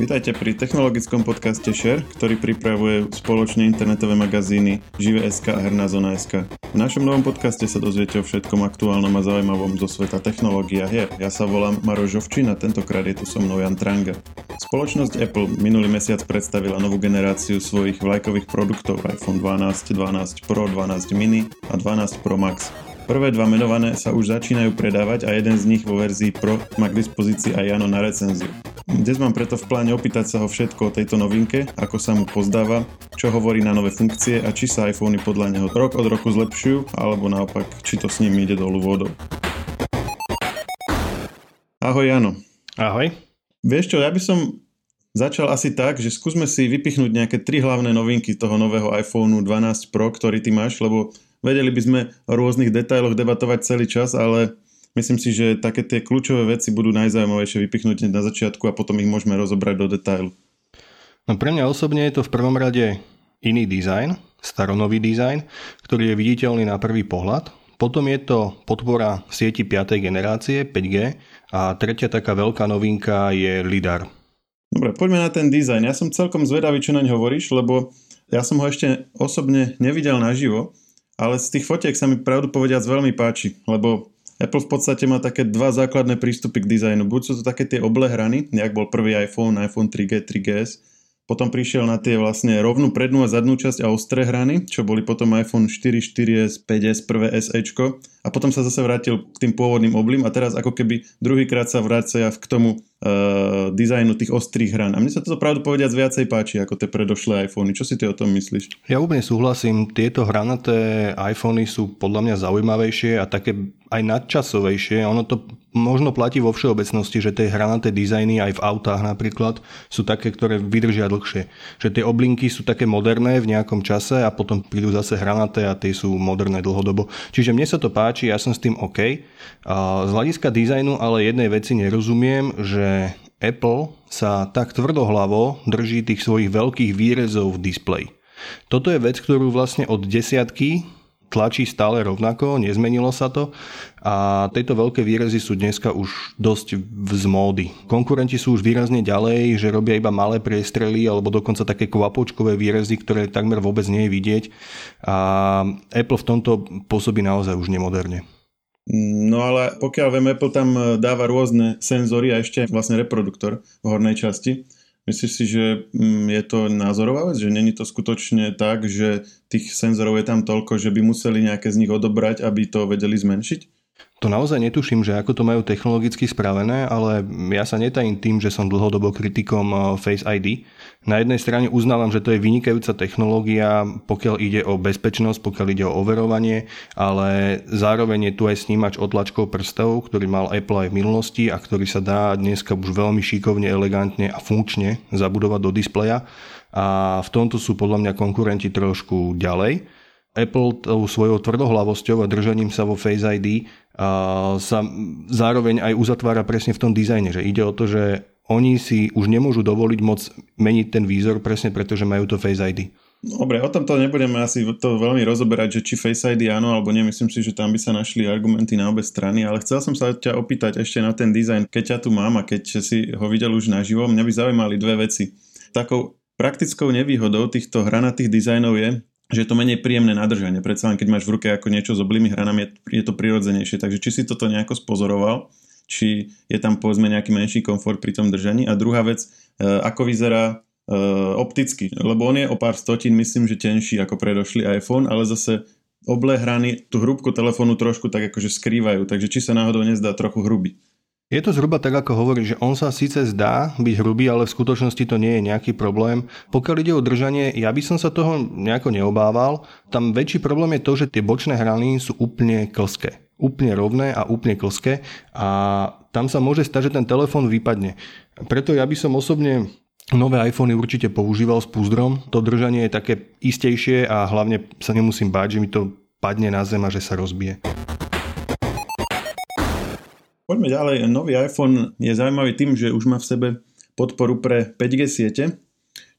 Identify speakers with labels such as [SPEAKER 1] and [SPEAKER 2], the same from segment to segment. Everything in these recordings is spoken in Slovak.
[SPEAKER 1] Vítajte pri technologickom podcaste Share, ktorý pripravuje spoločne internetové magazíny Žive.sk a Herná zona.sk. V našom novom podcaste sa dozviete o všetkom aktuálnom a zaujímavom zo sveta technológií a hier. Ja sa volám Maro Žovčin a tentokrát je tu so mnou Jan Tranga. Spoločnosť Apple minulý mesiac predstavila novú generáciu svojich vlajkových produktov iPhone 12, 12 Pro, 12 mini a 12 Pro Max. Prvé dva menované sa už začínajú predávať a jeden z nich vo verzii Pro má k dispozícii aj Jano na recenziu. Dnes mám preto v pláne opýtať sa ho všetko o tejto novinke, ako sa mu pozdáva, čo hovorí na nové funkcie a či sa iPhony podľa neho rok od roku zlepšujú, alebo naopak, či to s ním ide dolu vodou. Ahoj Jano.
[SPEAKER 2] Ahoj.
[SPEAKER 1] Vieš čo, ja by som začal asi tak, že skúsme si vypichnúť nejaké tri hlavné novinky toho nového iPhone 12 Pro, ktorý ty máš, lebo Vedeli by sme o rôznych detailoch debatovať celý čas, ale myslím si, že také tie kľúčové veci budú najzaujímavejšie vypichnúť na začiatku a potom ich môžeme rozobrať do detailu.
[SPEAKER 2] No pre mňa osobne je to v prvom rade iný dizajn, staronový dizajn, ktorý je viditeľný na prvý pohľad. Potom je to podpora sieti 5. generácie 5G a tretia taká veľká novinka je LIDAR.
[SPEAKER 1] Dobre, poďme na ten dizajn. Ja som celkom zvedavý, čo naň hovoríš, lebo ja som ho ešte osobne nevidel naživo ale z tých fotiek sa mi pravdu povediac veľmi páči, lebo Apple v podstate má také dva základné prístupy k dizajnu. Buď sú to také tie oblehrány, nejak bol prvý iPhone, iPhone 3G, 3GS, potom prišiel na tie vlastne rovnú prednú a zadnú časť a ostré hrany, čo boli potom iPhone 4, 4S, 5S, prvé SEčko a potom sa zase vrátil k tým pôvodným oblím a teraz ako keby druhýkrát sa vracia k tomu uh, dizajnu tých ostrých hran. A mne sa toto pravdu povediac viacej páči ako tie predošlé iPhony. Čo si ty o tom myslíš?
[SPEAKER 2] Ja úplne súhlasím. Tieto hranaté iPhony sú podľa mňa zaujímavejšie a také aj nadčasovejšie. Ono to možno platí vo všeobecnosti, že tie hranaté dizajny aj v autách napríklad sú také, ktoré vydržia dlhšie. Že tie oblinky sú také moderné v nejakom čase a potom prídu zase hranaté a tie sú moderné dlhodobo. Čiže mne sa to páči, ja som s tým OK. Z hľadiska dizajnu ale jednej veci nerozumiem, že Apple sa tak tvrdohlavo drží tých svojich veľkých výrezov v displeji. Toto je vec, ktorú vlastne od desiatky tlačí stále rovnako, nezmenilo sa to a tieto veľké výrezy sú dneska už dosť z módy. Konkurenti sú už výrazne ďalej, že robia iba malé priestrely alebo dokonca také kvapočkové výrezy, ktoré takmer vôbec nie je vidieť a Apple v tomto pôsobí naozaj už nemoderne.
[SPEAKER 1] No ale pokiaľ viem, Apple tam dáva rôzne senzory a ešte vlastne reproduktor v hornej časti. Myslíš si, že mm, je to názorová vec, že není to skutočne tak, že tých senzorov je tam toľko, že by museli nejaké z nich odobrať, aby to vedeli zmenšiť?
[SPEAKER 2] To naozaj netuším, že ako to majú technologicky spravené, ale ja sa netajím tým, že som dlhodobo kritikom eh, Face ID. Na jednej strane uznávam, že to je vynikajúca technológia, pokiaľ ide o bezpečnosť, pokiaľ ide o overovanie, ale zároveň je tu aj snímač otlačkov prstov, ktorý mal Apple aj v minulosti a ktorý sa dá dneska už veľmi šikovne, elegantne a funkčne zabudovať do displeja. A v tomto sú podľa mňa konkurenti trošku ďalej. Apple tou svojou tvrdohlavosťou a držaním sa vo Face ID a sa zároveň aj uzatvára presne v tom dizajne, že ide o to, že oni si už nemôžu dovoliť moc meniť ten výzor presne preto, že majú to Face ID.
[SPEAKER 1] Dobre, o tomto nebudeme asi to veľmi rozoberať, že či Face ID áno alebo nie. Myslím si, že tam by sa našli argumenty na obe strany, ale chcel som sa ťa opýtať ešte na ten dizajn. Keď ťa tu mám a keď si ho videl už naživo, mňa by zaujímali dve veci. Takou praktickou nevýhodou týchto hranatých dizajnov je, že je to menej príjemné nadržanie. Predsa len keď máš v ruke ako niečo s oblými hranami, je, to prirodzenejšie. Takže či si toto nejako spozoroval, či je tam povedzme nejaký menší komfort pri tom držaní. A druhá vec, e, ako vyzerá e, opticky, lebo on je o pár stotín, myslím, že tenší ako predošlý iPhone, ale zase oblé hrany tú hrúbku telefónu trošku tak akože skrývajú, takže či sa náhodou nezdá trochu hrubý.
[SPEAKER 2] Je to zhruba tak, ako hovorí, že on sa síce zdá byť hrubý, ale v skutočnosti to nie je nejaký problém. Pokiaľ ide o držanie, ja by som sa toho nejako neobával. Tam väčší problém je to, že tie bočné hrany sú úplne klské. Úplne rovné a úplne klské a tam sa môže stať, že ten telefón vypadne. Preto ja by som osobne Nové iPhony určite používal s púzdrom. To držanie je také istejšie a hlavne sa nemusím báť, že mi to padne na zem a že sa rozbije.
[SPEAKER 1] Poďme ďalej. Nový iPhone je zaujímavý tým, že už má v sebe podporu pre 5G siete,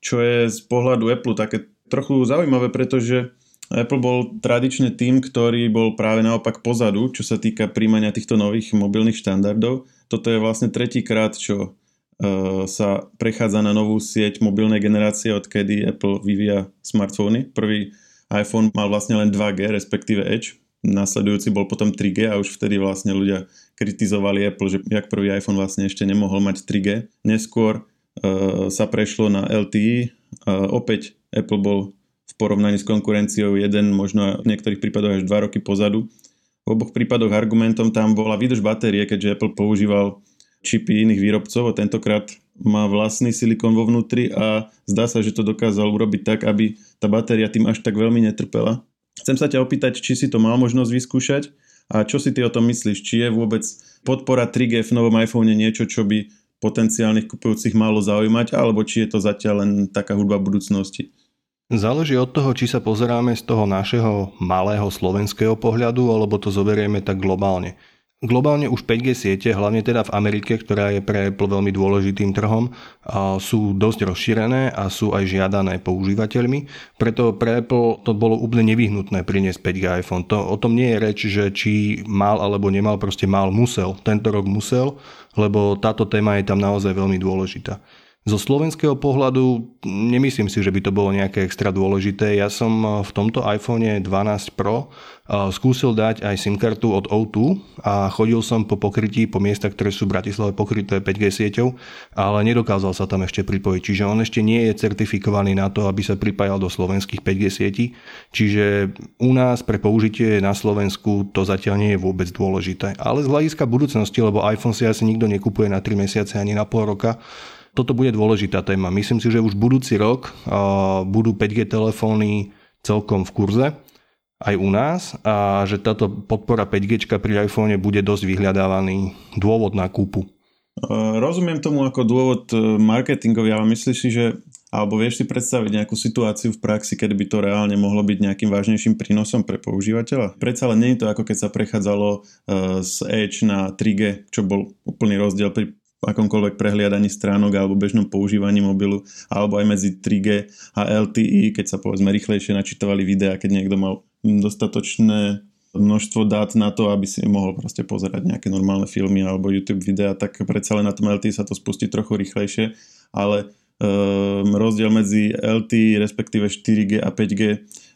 [SPEAKER 1] čo je z pohľadu Apple také trochu zaujímavé, pretože Apple bol tradične tým, ktorý bol práve naopak pozadu, čo sa týka príjmania týchto nových mobilných štandardov. Toto je vlastne tretíkrát, čo sa prechádza na novú sieť mobilnej generácie, odkedy Apple vyvíja smartfóny. Prvý iPhone mal vlastne len 2G, respektíve Edge. Nasledujúci bol potom 3G a už vtedy vlastne ľudia kritizovali Apple, že jak prvý iPhone vlastne ešte nemohol mať 3G. Neskôr uh, sa prešlo na LTE. Uh, opäť Apple bol v porovnaní s konkurenciou jeden, možno v niektorých prípadoch až 2 roky pozadu. V oboch prípadoch argumentom tam bola výdrž batérie, keďže Apple používal čipy iných výrobcov a tentokrát má vlastný silikon vo vnútri a zdá sa, že to dokázal urobiť tak, aby tá batéria tým až tak veľmi netrpela. Chcem sa ťa opýtať, či si to mal možnosť vyskúšať a čo si ty o tom myslíš? Či je vôbec podpora 3G v novom iPhone niečo, čo by potenciálnych kupujúcich malo zaujímať, alebo či je to zatiaľ len taká hudba budúcnosti?
[SPEAKER 2] Záleží od toho, či sa pozeráme z toho našeho malého slovenského pohľadu, alebo to zoberieme tak globálne. Globálne už 5G siete, hlavne teda v Amerike, ktorá je pre Apple veľmi dôležitým trhom, sú dosť rozšírené a sú aj žiadané používateľmi. Preto pre Apple to bolo úplne nevyhnutné priniesť 5G iPhone. To, o tom nie je reč, že či mal alebo nemal, proste mal, musel. Tento rok musel, lebo táto téma je tam naozaj veľmi dôležitá. Zo slovenského pohľadu nemyslím si, že by to bolo nejaké extra dôležité. Ja som v tomto iPhone 12 Pro skúsil dať aj SIM kartu od O2 a chodil som po pokrytí, po miestach, ktoré sú v Bratislave pokryté 5G sieťou, ale nedokázal sa tam ešte pripojiť. Čiže on ešte nie je certifikovaný na to, aby sa pripájal do slovenských 5G sietí. Čiže u nás pre použitie na Slovensku to zatiaľ nie je vôbec dôležité. Ale z hľadiska budúcnosti, lebo iPhone si asi nikto nekupuje na 3 mesiace ani na pol roka, toto bude dôležitá téma. Myslím si, že už budúci rok budú 5G telefóny celkom v kurze aj u nás a že táto podpora 5G pri iPhone bude dosť vyhľadávaný dôvod na kúpu.
[SPEAKER 1] Rozumiem tomu ako dôvod e, marketingový, ale myslíš si, že alebo vieš si predstaviť nejakú situáciu v praxi, kedy by to reálne mohlo byť nejakým vážnejším prínosom pre používateľa? Predsa ale nie je to ako keď sa prechádzalo e, z Edge na 3G, čo bol úplný rozdiel pri akomkoľvek prehliadaní stránok alebo bežnom používaní mobilu, alebo aj medzi 3G a LTE, keď sa povedzme rýchlejšie načítovali videá, keď niekto mal dostatočné množstvo dát na to, aby si mohol proste pozerať nejaké normálne filmy alebo YouTube videá, tak predsa len na tom LTE sa to spustí trochu rýchlejšie, ale um, rozdiel medzi LTE, respektíve 4G a 5G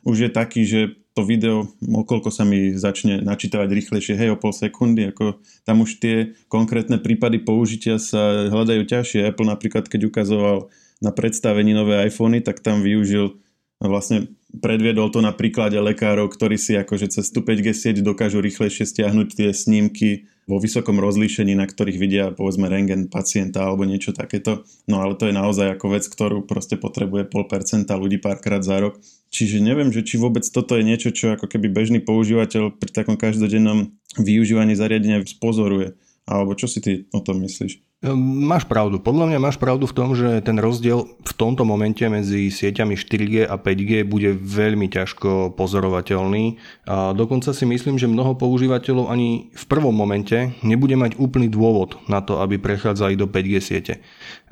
[SPEAKER 1] už je taký, že to video, okolko sa mi začne načítavať rýchlejšie, hej, o pol sekundy, ako tam už tie konkrétne prípady použitia sa hľadajú ťažšie. Apple napríklad, keď ukazoval na predstavení nové iPhony, tak tam využil vlastne predviedol to na príklade lekárov, ktorí si akože cez tú 5G sieť dokážu rýchlejšie stiahnuť tie snímky vo vysokom rozlíšení, na ktorých vidia povedzme rengen pacienta alebo niečo takéto. No ale to je naozaj ako vec, ktorú proste potrebuje pol percenta ľudí párkrát za rok. Čiže neviem, že či vôbec toto je niečo, čo ako keby bežný používateľ pri takom každodennom využívaní zariadenia spozoruje. Alebo čo si ty o tom myslíš?
[SPEAKER 2] Ehm, máš pravdu. Podľa mňa máš pravdu v tom, že ten rozdiel v tomto momente medzi sieťami 4G a 5G bude veľmi ťažko pozorovateľný. A dokonca si myslím, že mnoho používateľov ani v prvom momente nebude mať úplný dôvod na to, aby prechádzali do 5G siete.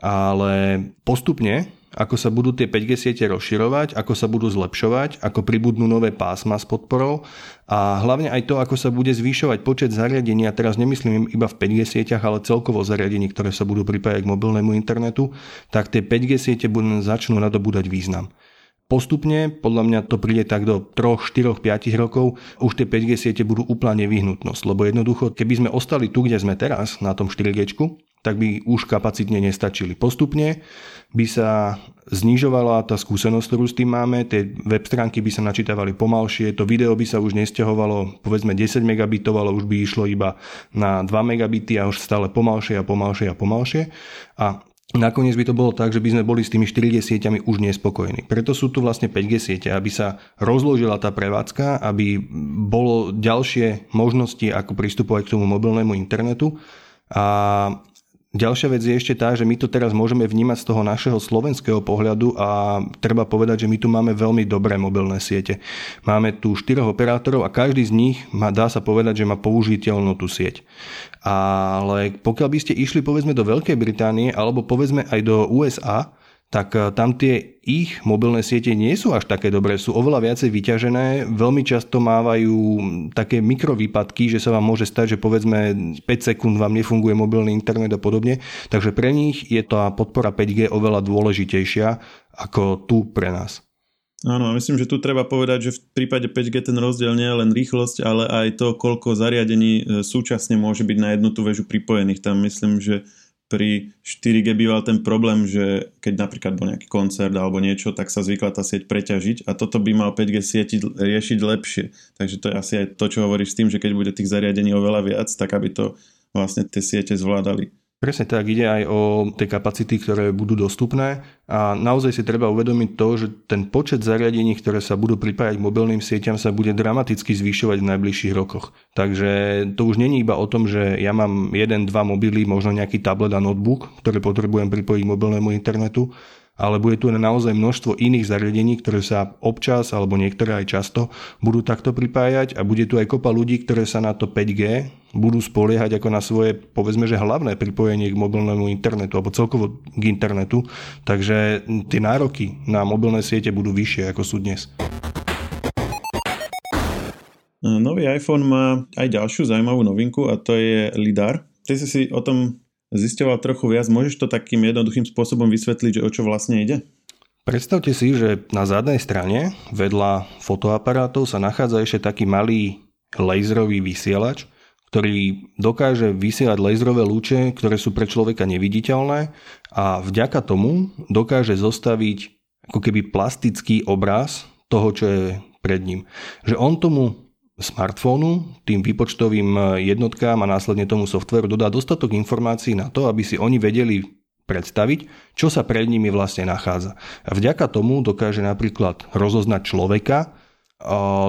[SPEAKER 2] Ale postupne ako sa budú tie 5G siete rozširovať, ako sa budú zlepšovať, ako pribudnú nové pásma s podporou a hlavne aj to, ako sa bude zvýšovať počet zariadení, a teraz nemyslím iba v 5G sieťach, ale celkovo zariadení, ktoré sa budú pripájať k mobilnému internetu, tak tie 5G siete budú, začnú nadobúdať význam. Postupne, podľa mňa to príde tak do 3, 4, 5 rokov, už tie 5G siete budú úplne nevyhnutnosť, lebo jednoducho, keby sme ostali tu, kde sme teraz, na tom 4G, tak by už kapacitne nestačili. Postupne by sa znižovala tá skúsenosť, ktorú s tým máme, tie web stránky by sa načítavali pomalšie, to video by sa už nestiahovalo povedzme 10 megabitov, ale už by išlo iba na 2 megabity a už stále pomalšie a pomalšie a pomalšie. A Nakoniec by to bolo tak, že by sme boli s tými 4G sieťami už nespokojní. Preto sú tu vlastne 5G siete, aby sa rozložila tá prevádzka, aby bolo ďalšie možnosti, ako pristupovať k tomu mobilnému internetu. A Ďalšia vec je ešte tá, že my to teraz môžeme vnímať z toho našeho slovenského pohľadu a treba povedať, že my tu máme veľmi dobré mobilné siete. Máme tu štyroch operátorov a každý z nich má, dá sa povedať, že má použiteľnú tú sieť. Ale pokiaľ by ste išli povedzme do Veľkej Británie alebo povedzme aj do USA, tak e, tam tie ich mobilné siete nie sú až také dobré, sú oveľa viacej vyťažené, veľmi často mávajú také mikrovýpadky, že sa vám môže stať, že povedzme 5 sekúnd vám nefunguje mobilný internet a podobne, takže pre nich je tá podpora 5G oveľa dôležitejšia ako tu pre nás.
[SPEAKER 1] Áno, myslím, že tu treba povedať, že v prípade 5G ten rozdiel nie je len rýchlosť, ale aj to, koľko zariadení e, súčasne môže byť na jednu tú väžu pripojených. Tam myslím, že pri 4G býval ten problém, že keď napríklad bol nejaký koncert alebo niečo, tak sa zvykla tá sieť preťažiť a toto by mal 5G sieti riešiť lepšie. Takže to je asi aj to, čo hovoríš s tým, že keď bude tých zariadení oveľa viac, tak aby to vlastne tie siete zvládali.
[SPEAKER 2] Presne tak, ide aj o tie kapacity, ktoré budú dostupné a naozaj si treba uvedomiť to, že ten počet zariadení, ktoré sa budú pripájať k mobilným sieťam sa bude dramaticky zvyšovať v najbližších rokoch. Takže to už není iba o tom, že ja mám jeden, dva mobily, možno nejaký tablet a notebook, ktoré potrebujem pripojiť k mobilnému internetu, ale bude tu naozaj množstvo iných zariadení, ktoré sa občas alebo niektoré aj často budú takto pripájať a bude tu aj kopa ľudí, ktoré sa na to 5G budú spoliehať ako na svoje, povedzme, že hlavné pripojenie k mobilnému internetu alebo celkovo k internetu. Takže tie nároky na mobilné siete budú vyššie ako sú dnes.
[SPEAKER 1] Nový iPhone má aj ďalšiu zaujímavú novinku a to je LiDAR. Ty si si o tom zisťoval trochu viac. Môžeš to takým jednoduchým spôsobom vysvetliť, že o čo vlastne ide?
[SPEAKER 2] Predstavte si, že na zadnej strane vedľa fotoaparátov sa nachádza ešte taký malý laserový vysielač, ktorý dokáže vysielať laserové lúče, ktoré sú pre človeka neviditeľné a vďaka tomu dokáže zostaviť ako keby plastický obraz toho, čo je pred ním. Že on tomu smartfónu, tým výpočtovým jednotkám a následne tomu softveru dodá dostatok informácií na to, aby si oni vedeli predstaviť, čo sa pred nimi vlastne nachádza. A vďaka tomu dokáže napríklad rozoznať človeka,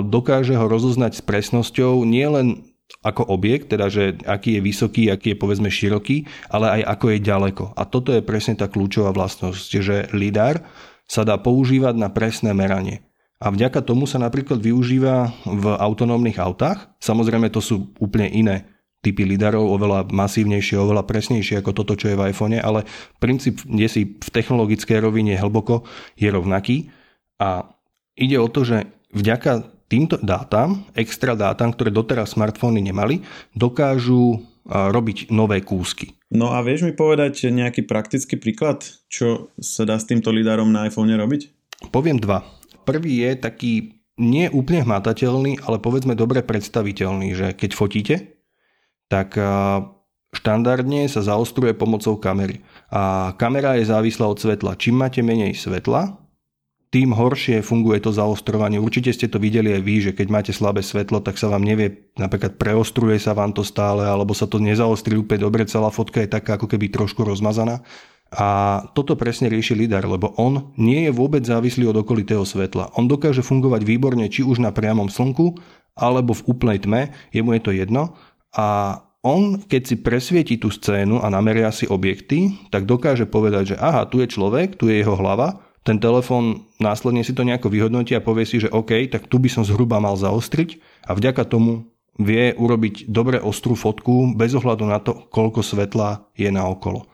[SPEAKER 2] dokáže ho rozoznať s presnosťou nielen ako objekt, teda že aký je vysoký, aký je povedzme široký, ale aj ako je ďaleko. A toto je presne tá kľúčová vlastnosť, že LIDAR sa dá používať na presné meranie. A vďaka tomu sa napríklad využíva v autonómnych autách. Samozrejme to sú úplne iné typy lidarov, oveľa masívnejšie, oveľa presnejšie ako toto, čo je v iPhone, ale princíp, kde si v technologickej rovine hlboko, je rovnaký. A ide o to, že vďaka týmto dátam, extra dátam, ktoré doteraz smartfóny nemali, dokážu robiť nové kúsky.
[SPEAKER 1] No a vieš mi povedať nejaký praktický príklad, čo sa dá s týmto lidarom na iPhone robiť?
[SPEAKER 2] Poviem dva. Prvý je taký nie úplne hmatateľný, ale povedzme dobre predstaviteľný, že keď fotíte, tak štandardne sa zaostruje pomocou kamery. A kamera je závislá od svetla. Čím máte menej svetla, tým horšie funguje to zaostrovanie. Určite ste to videli aj vy, že keď máte slabé svetlo, tak sa vám nevie, napríklad preostruje sa vám to stále, alebo sa to nezaostrí úplne dobre, celá fotka je taká ako keby trošku rozmazaná. A toto presne rieši LIDAR, lebo on nie je vôbec závislý od okolitého svetla. On dokáže fungovať výborne či už na priamom slnku, alebo v úplnej tme, jemu je to jedno. A on, keď si presvieti tú scénu a nameria si objekty, tak dokáže povedať, že aha, tu je človek, tu je jeho hlava, ten telefón následne si to nejako vyhodnotí a povie si, že OK, tak tu by som zhruba mal zaostriť a vďaka tomu vie urobiť dobre ostrú fotku bez ohľadu na to, koľko svetla je na okolo.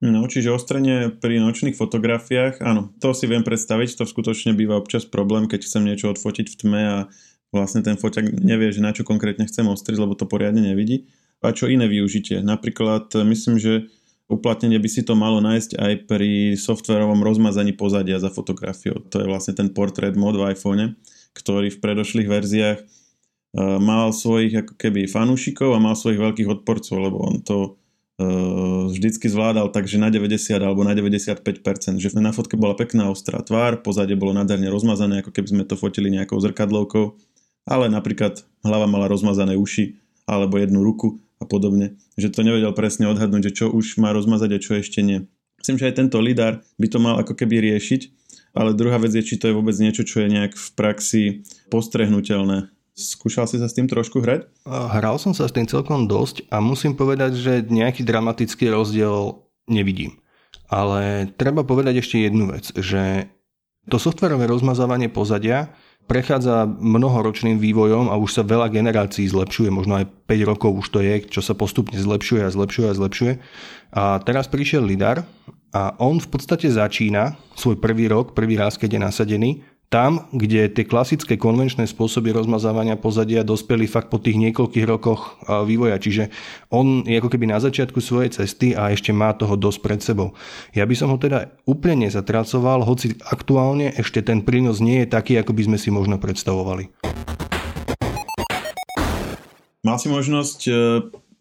[SPEAKER 1] No, čiže ostrenie pri nočných fotografiách, áno, to si viem predstaviť, to skutočne býva občas problém, keď chcem niečo odfotiť v tme a vlastne ten foťak nevie, že na čo konkrétne chcem ostriť, lebo to poriadne nevidí. A čo iné využitie? Napríklad myslím, že uplatnenie by si to malo nájsť aj pri softverovom rozmazaní pozadia za fotografiou. To je vlastne ten portrait mod v iPhone, ktorý v predošlých verziách e, mal svojich ako keby fanúšikov a mal svojich veľkých odporcov, lebo on to Eh, vždycky zvládal tak, že na 90 alebo na 95%, že na fotke bola pekná ostrá tvár, pozadie bolo nádherne rozmazané, ako keby sme to fotili nejakou zrkadlovkou, ale napríklad hlava mala rozmazané uši alebo jednu ruku a podobne, že to nevedel presne odhadnúť, že čo už má rozmazať a čo ešte nie. Myslím, že aj tento lidar by to mal ako keby riešiť, ale druhá vec je, či to je vôbec niečo, čo je nejak v praxi postrehnutelné Skúšal si sa s tým trošku hrať?
[SPEAKER 2] Hral som sa s tým celkom dosť a musím povedať, že nejaký dramatický rozdiel nevidím. Ale treba povedať ešte jednu vec, že to softverové rozmazávanie pozadia prechádza mnohoročným vývojom a už sa veľa generácií zlepšuje, možno aj 5 rokov už to je, čo sa postupne zlepšuje a zlepšuje a zlepšuje. A teraz prišiel LIDAR a on v podstate začína svoj prvý rok, prvý raz, keď je nasadený, tam, kde tie klasické konvenčné spôsoby rozmazávania pozadia dospeli fakt po tých niekoľkých rokoch vývoja. Čiže on je ako keby na začiatku svojej cesty a ešte má toho dosť pred sebou. Ja by som ho teda úplne nezatracoval, hoci aktuálne ešte ten prínos nie je taký, ako by sme si možno predstavovali.
[SPEAKER 1] Mal si možnosť e,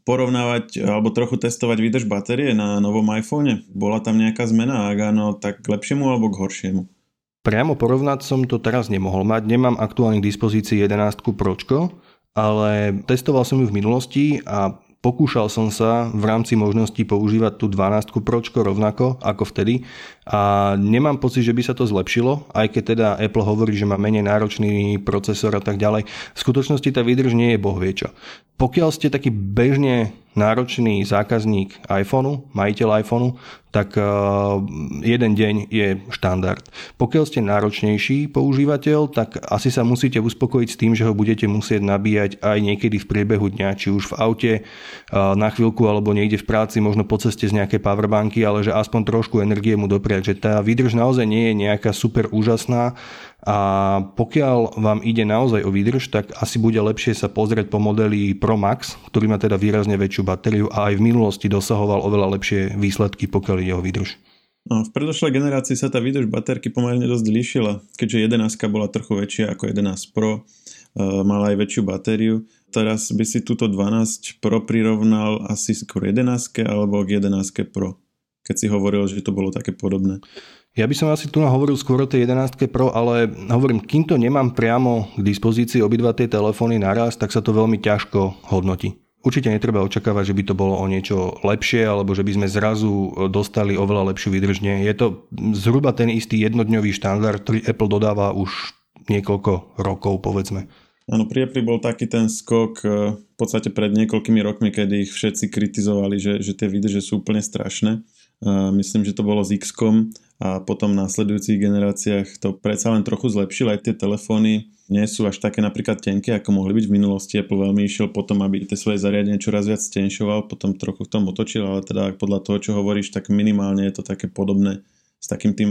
[SPEAKER 1] porovnávať alebo trochu testovať výdrž batérie na novom iPhone? Bola tam nejaká zmena? Ak áno, tak k lepšiemu alebo k horšiemu?
[SPEAKER 2] Priamo porovnať som to teraz nemohol mať. Nemám aktuálne k dispozícii 11 Pročko, ale testoval som ju v minulosti a pokúšal som sa v rámci možností používať tú 12 Pročko rovnako ako vtedy a nemám pocit, že by sa to zlepšilo, aj keď teda Apple hovorí, že má menej náročný procesor a tak ďalej. V skutočnosti tá výdrž nie je boh. Pokiaľ ste taký bežne náročný zákazník iPhoneu, majiteľ iPhoneu, tak eh, jeden deň je štandard. Pokiaľ ste náročnejší používateľ, tak asi sa musíte uspokojiť s tým, že ho budete musieť nabíjať aj niekedy v priebehu dňa, či už v aute, eh, na chvíľku alebo niekde v práci, možno po ceste z nejakej powerbanky, ale že aspoň trošku energie mu dopriať. Že tá výdrž naozaj nie je nejaká super úžasná a pokiaľ vám ide naozaj o výdrž, tak asi bude lepšie sa pozrieť po modeli Pro Max, ktorý má teda výrazne väčšiu batériu a aj v minulosti dosahoval oveľa lepšie výsledky, pokiaľ ide o výdrž.
[SPEAKER 1] No, v predošlej generácii sa tá výdrž baterky pomerne dosť líšila, keďže 11 bola trochu väčšia ako 11 Pro, e, mala aj väčšiu batériu. Teraz by si túto 12 Pro prirovnal asi skôr 11 alebo k 11 Pro, keď si hovoril, že to bolo také podobné.
[SPEAKER 2] Ja by som asi tu hovoril skôr o tej 11 Pro, ale hovorím, kým to nemám priamo k dispozícii obidva tie telefóny naraz, tak sa to veľmi ťažko hodnotí. Určite netreba očakávať, že by to bolo o niečo lepšie, alebo že by sme zrazu dostali oveľa lepšiu výdržne. Je to zhruba ten istý jednodňový štandard, ktorý Apple dodáva už niekoľko rokov, povedzme.
[SPEAKER 1] Áno, pri Apple bol taký ten skok e, v podstate pred niekoľkými rokmi, kedy ich všetci kritizovali, že, že tie výdrže sú úplne strašné. Myslím, že to bolo s x a potom v následujúcich generáciách to predsa len trochu zlepšilo. Aj tie telefóny nie sú až také napríklad tenké, ako mohli byť v minulosti. Apple veľmi išiel potom, aby tie svoje zariadenie čoraz viac stenšoval, potom trochu v tom otočil, ale teda podľa toho, čo hovoríš, tak minimálne je to také podobné s takým tým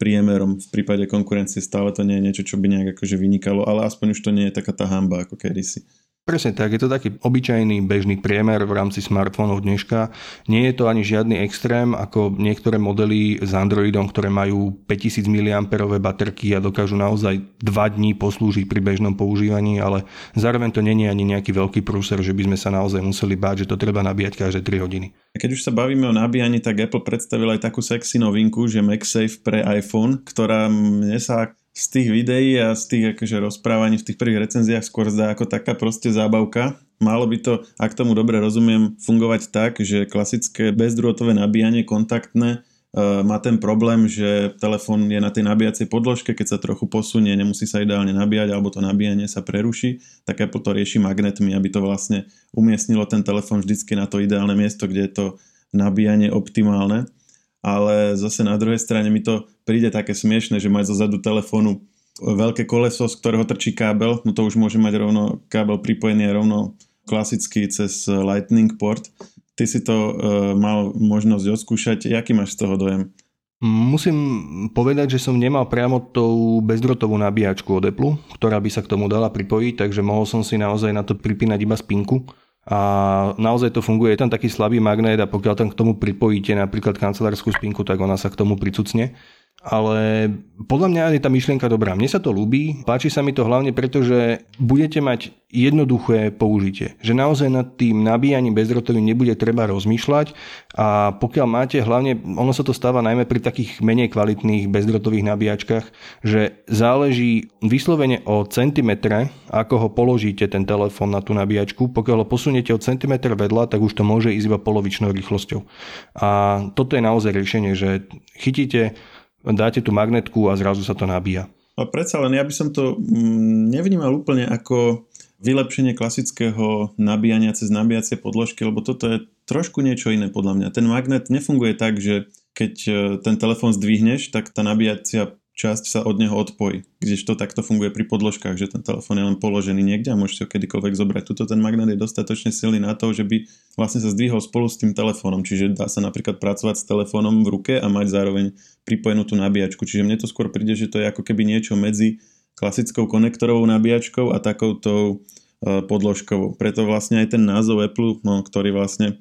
[SPEAKER 1] priemerom v prípade konkurencie stále to nie je niečo, čo by nejak akože vynikalo, ale aspoň už to nie je taká tá hamba ako kedysi.
[SPEAKER 2] Presne tak, je to taký obyčajný bežný priemer v rámci smartfónov dneška. Nie je to ani žiadny extrém, ako niektoré modely s Androidom, ktoré majú 5000 mAh baterky a dokážu naozaj 2 dní poslúžiť pri bežnom používaní, ale zároveň to je ani nejaký veľký prúser, že by sme sa naozaj museli báť, že to treba nabíjať každé 3 hodiny.
[SPEAKER 1] Keď už sa bavíme o nabíjaní, tak Apple predstavil aj takú sexy novinku, že MagSafe pre iPhone, ktorá mne sa z tých videí a z tých akože rozprávaní v tých prvých recenziách skôr zdá ako taká proste zábavka. Malo by to, ak tomu dobre rozumiem, fungovať tak, že klasické bezdrôtové nabíjanie kontaktné uh, má ten problém, že telefón je na tej nabíjacej podložke, keď sa trochu posunie, nemusí sa ideálne nabíjať alebo to nabíjanie sa preruší, tak Apple to rieši magnetmi, aby to vlastne umiestnilo ten telefón vždycky na to ideálne miesto, kde je to nabíjanie optimálne ale zase na druhej strane mi to príde také smiešne, že mať zozadu telefónu veľké koleso, z ktorého trčí kábel, no to už môže mať rovno kábel pripojený rovno klasicky cez Lightning port. Ty si to uh, mal možnosť odskúšať. Jaký máš z toho dojem?
[SPEAKER 2] Musím povedať, že som nemal priamo tou bezdrotovú nabíjačku od Apple, ktorá by sa k tomu dala pripojiť, takže mohol som si naozaj na to pripínať iba spinku a naozaj to funguje. Je tam taký slabý magnet a pokiaľ tam k tomu pripojíte napríklad kancelárskú spinku, tak ona sa k tomu pricucne ale podľa mňa je tá myšlienka dobrá. Mne sa to ľúbi, páči sa mi to hlavne preto, že budete mať jednoduché použitie. Že naozaj nad tým nabíjaním bezdrotovým nebude treba rozmýšľať a pokiaľ máte hlavne, ono sa to stáva najmä pri takých menej kvalitných bezdrotových nabíjačkách, že záleží vyslovene o centimetre, ako ho položíte ten telefón na tú nabíjačku. Pokiaľ ho posuniete o centimetr vedľa, tak už to môže ísť iba polovičnou rýchlosťou. A toto je naozaj riešenie, že chytíte dáte tú magnetku a zrazu sa to nabíja.
[SPEAKER 1] A predsa len ja by som to mm, nevnímal úplne ako vylepšenie klasického nabíjania cez nabíjacie podložky, lebo toto je trošku niečo iné podľa mňa. Ten magnet nefunguje tak, že keď e, ten telefón zdvihneš, tak tá nabíjacia časť sa od neho odpojí. Kdežto takto funguje pri podložkách, že ten telefón je len položený niekde a môžete ho kedykoľvek zobrať. Tuto ten magnet je dostatočne silný na to, že by vlastne sa zdvihol spolu s tým telefónom, čiže dá sa napríklad pracovať s telefónom v ruke a mať zároveň pripojenú tú nabíjačku. Čiže mne to skôr príde, že to je ako keby niečo medzi klasickou konektorovou nabíjačkou a takouto e, podložkovou. Preto vlastne aj ten názov Apple, no, ktorý vlastne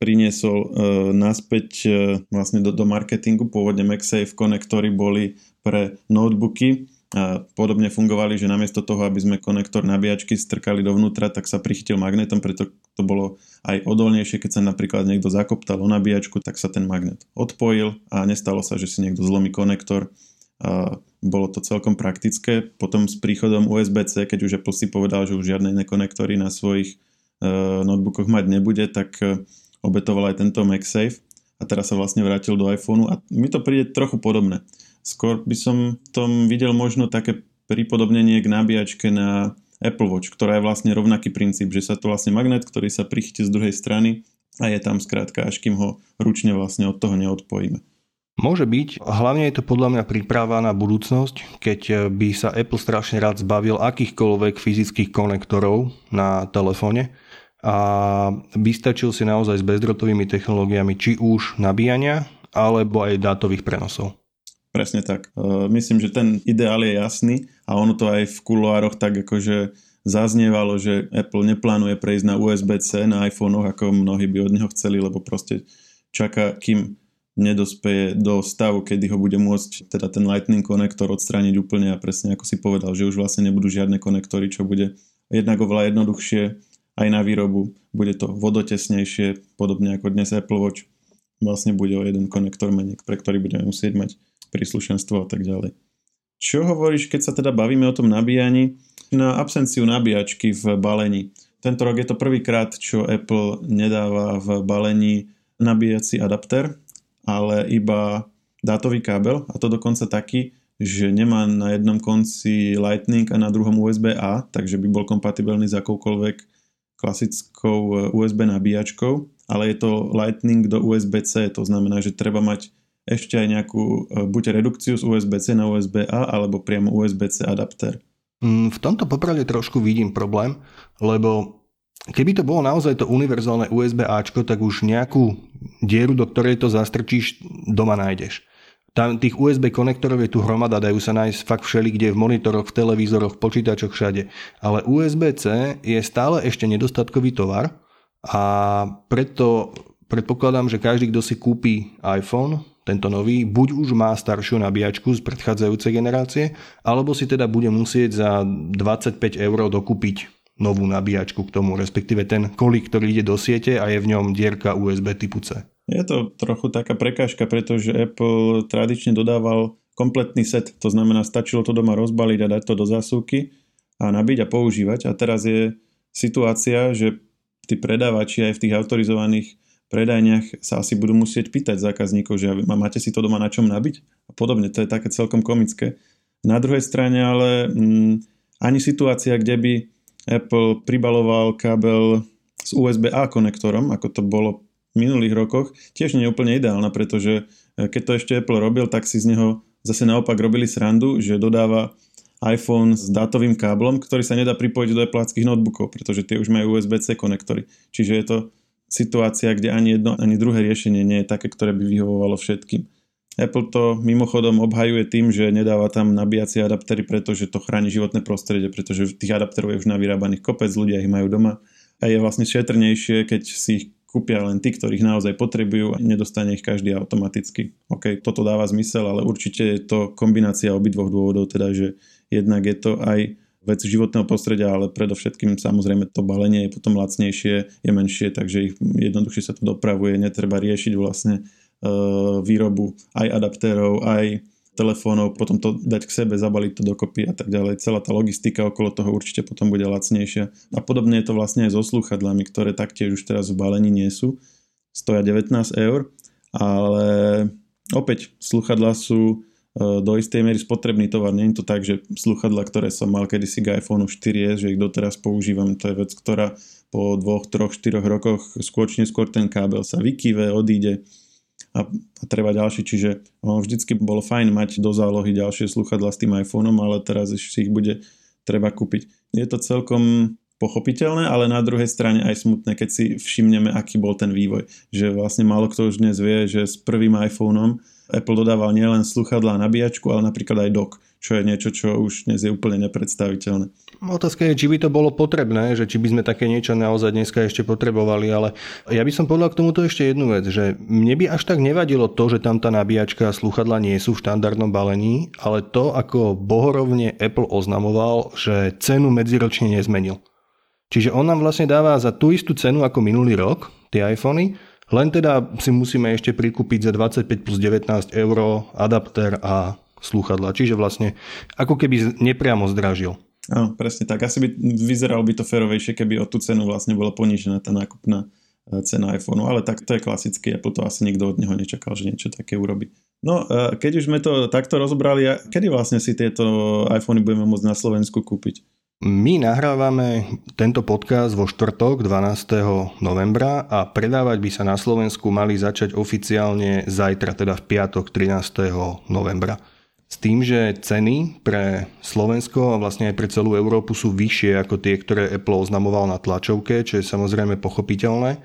[SPEAKER 1] priniesol e, naspäť e, vlastne do, do marketingu. Pôvodne MagSafe konektory boli pre notebooky a podobne fungovali, že namiesto toho, aby sme konektor nabíjačky strkali dovnútra, tak sa prichytil magnetom, preto to bolo aj odolnejšie, keď sa napríklad niekto zakoptal o nabíjačku, tak sa ten magnet odpojil a nestalo sa, že si niekto zlomí konektor. A bolo to celkom praktické. Potom s príchodom USB-C, keď už Apple si povedal, že už žiadne iné konektory na svojich uh, notebookoch mať nebude, tak uh, obetoval aj tento MagSafe a teraz sa vlastne vrátil do iPhoneu a mi to príde trochu podobné. Skôr by som tom videl možno také pripodobnenie k nabíjačke na Apple Watch, ktorá je vlastne rovnaký princíp, že sa to vlastne magnet, ktorý sa prichytí z druhej strany a je tam skrátka, až kým ho ručne vlastne od toho neodpojíme.
[SPEAKER 2] Môže byť, hlavne je to podľa mňa príprava na budúcnosť, keď by sa Apple strašne rád zbavil akýchkoľvek fyzických konektorov na telefóne a vystačil si naozaj s bezdrotovými technológiami či už nabíjania, alebo aj dátových prenosov.
[SPEAKER 1] Presne tak. E, myslím, že ten ideál je jasný a ono to aj v kuloároch tak akože zaznievalo, že Apple neplánuje prejsť na USB-C na iPhonech, ako mnohí by od neho chceli, lebo proste čaká, kým nedospeje do stavu, kedy ho bude môcť teda ten Lightning konektor odstrániť úplne a presne ako si povedal, že už vlastne nebudú žiadne konektory, čo bude jednak oveľa jednoduchšie aj na výrobu, bude to vodotesnejšie, podobne ako dnes Apple Watch vlastne bude o jeden konektor menej, pre ktorý budeme musieť mať príslušenstvo a tak ďalej. Čo hovoríš, keď sa teda bavíme o tom nabíjaní, na absenciu nabíjačky v balení. Tento rok je to prvýkrát, čo Apple nedáva v balení nabíjací adapter, ale iba dátový kábel a to dokonca taký, že nemá na jednom konci Lightning a na druhom USB-A, takže by bol kompatibilný s akoukoľvek klasickou USB nabíjačkou, ale je to Lightning do USB-C, to znamená, že treba mať ešte aj nejakú e, buď redukciu z USB-C na USB-A alebo priamo USB-C adapter.
[SPEAKER 2] Mm, v tomto popravde trošku vidím problém, lebo keby to bolo naozaj to univerzálne USB Ačko, tak už nejakú dieru, do ktorej to zastrčíš, doma nájdeš. Tam tých USB konektorov je tu hromada, dajú sa nájsť fakt všeli, kde v monitoroch, v televízoroch, v počítačoch, všade. Ale USB-C je stále ešte nedostatkový tovar a preto predpokladám, že každý, kto si kúpi iPhone, tento nový, buď už má staršiu nabíjačku z predchádzajúcej generácie, alebo si teda bude musieť za 25 eur dokúpiť novú nabíjačku k tomu, respektíve ten kolík, ktorý ide do siete a je v ňom dierka USB typu C.
[SPEAKER 1] Je to trochu taká prekážka, pretože Apple tradične dodával kompletný set, to znamená stačilo to doma rozbaliť a dať to do zásuvky a nabiť a používať a teraz je situácia, že tí predávači aj v tých autorizovaných predajniach sa asi budú musieť pýtať zákazníkov, že máte si to doma na čom nabiť a podobne. To je také celkom komické. Na druhej strane ale mm, ani situácia, kde by Apple pribaloval kábel s USB-A konektorom, ako to bolo minulých rokoch, tiež nie je úplne ideálna, pretože e, keď to ešte Apple robil, tak si z neho zase naopak robili srandu, že dodáva iPhone s dátovým káblom, ktorý sa nedá pripojiť do Appleckých notebookov, pretože tie už majú USB-C konektory. Čiže je to situácia, kde ani jedno, ani druhé riešenie nie je také, ktoré by vyhovovalo všetkým. Apple to mimochodom obhajuje tým, že nedáva tam nabíjacie adaptery, pretože to chráni životné prostredie, pretože tých adapterov je už navyrábaných kopec, ľudia ich majú doma a je vlastne šetrnejšie, keď si ich kúpia len tí, ktorých naozaj potrebujú a nedostane ich každý automaticky. OK, toto dáva zmysel, ale určite je to kombinácia obidvoch dôvodov, teda že jednak je to aj vec životného prostredia, ale predovšetkým samozrejme to balenie je potom lacnejšie, je menšie, takže ich jednoduchšie sa to dopravuje, netreba riešiť vlastne e, výrobu aj adaptérov, aj telefónov, potom to dať k sebe, zabaliť to dokopy a tak ďalej. Celá tá logistika okolo toho určite potom bude lacnejšia. A podobne je to vlastne aj so sluchadlami, ktoré taktiež už teraz v balení nie sú. Stoja 19 eur, ale opäť sluchadla sú E, do istej miery spotrebný tovar. Nie je to tak, že sluchadla, ktoré som mal kedysi k iPhone 4S, že ich doteraz používam, to je vec, ktorá po dvoch, troch, štyroch rokoch skôr či neskôr ten kábel sa vykýve, odíde a, a treba ďalší, čiže vždycky bolo fajn mať do zálohy ďalšie sluchadla s tým iPhoneom, ale teraz si ich bude treba kúpiť. Je to celkom pochopiteľné, ale na druhej strane aj smutné, keď si všimneme, aký bol ten vývoj. Že vlastne málo kto už dnes vie, že s prvým iPhoneom Apple dodával nielen sluchadlá a nabíjačku, ale napríklad aj dock, čo je niečo, čo už dnes je úplne nepredstaviteľné.
[SPEAKER 2] Otázka je, či by to bolo potrebné, že či by sme také niečo naozaj dneska ešte potrebovali, ale ja by som povedal k tomuto ešte jednu vec, že mne by až tak nevadilo to, že tam tá nabíjačka a sluchadla nie sú v štandardnom balení, ale to, ako bohorovne Apple oznamoval, že cenu medziročne nezmenil. Čiže on nám vlastne dáva za tú istú cenu ako minulý rok, tie iPhony, len teda si musíme ešte prikúpiť za 25 plus 19 eur adapter a slúchadla. Čiže vlastne ako keby nepriamo zdražil.
[SPEAKER 1] Áno, presne tak. Asi by vyzeralo by to ferovejšie, keby o tú cenu vlastne bola ponížená tá nákupná e, cena iPhoneu, ale tak to je klasické, Apple to asi nikto od neho nečakal, že niečo také urobí. No, e, keď už sme to takto rozbrali, kedy vlastne si tieto iPhony budeme môcť na Slovensku kúpiť?
[SPEAKER 2] My nahrávame tento podcast vo štvrtok 12. novembra a predávať by sa na Slovensku mali začať oficiálne zajtra, teda v piatok 13. novembra. S tým, že ceny pre Slovensko a vlastne aj pre celú Európu sú vyššie ako tie, ktoré Apple oznamoval na tlačovke, čo je samozrejme pochopiteľné.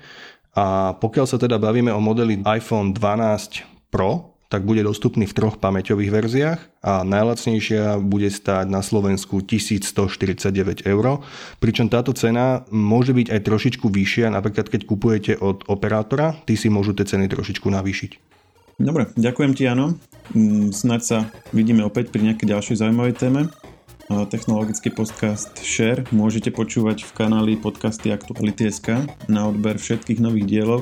[SPEAKER 2] A pokiaľ sa teda bavíme o modeli iPhone 12 Pro, tak bude dostupný v troch pamäťových verziách a najlacnejšia bude stáť na Slovensku 1149 eur, pričom táto cena môže byť aj trošičku vyššia, napríklad keď kupujete od operátora, ty si môžu tie ceny trošičku navýšiť.
[SPEAKER 1] Dobre, ďakujem ti, Jano. Mm, snaď sa vidíme opäť pri nejakej ďalšej zaujímavej téme. Technologický podcast Share môžete počúvať v kanáli podcasty Aktuality.sk na odber všetkých nových dielov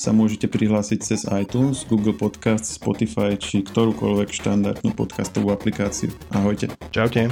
[SPEAKER 1] sa môžete prihlásiť cez iTunes, Google Podcast, Spotify či ktorúkoľvek štandardnú podcastovú aplikáciu. Ahojte.
[SPEAKER 2] Čaute.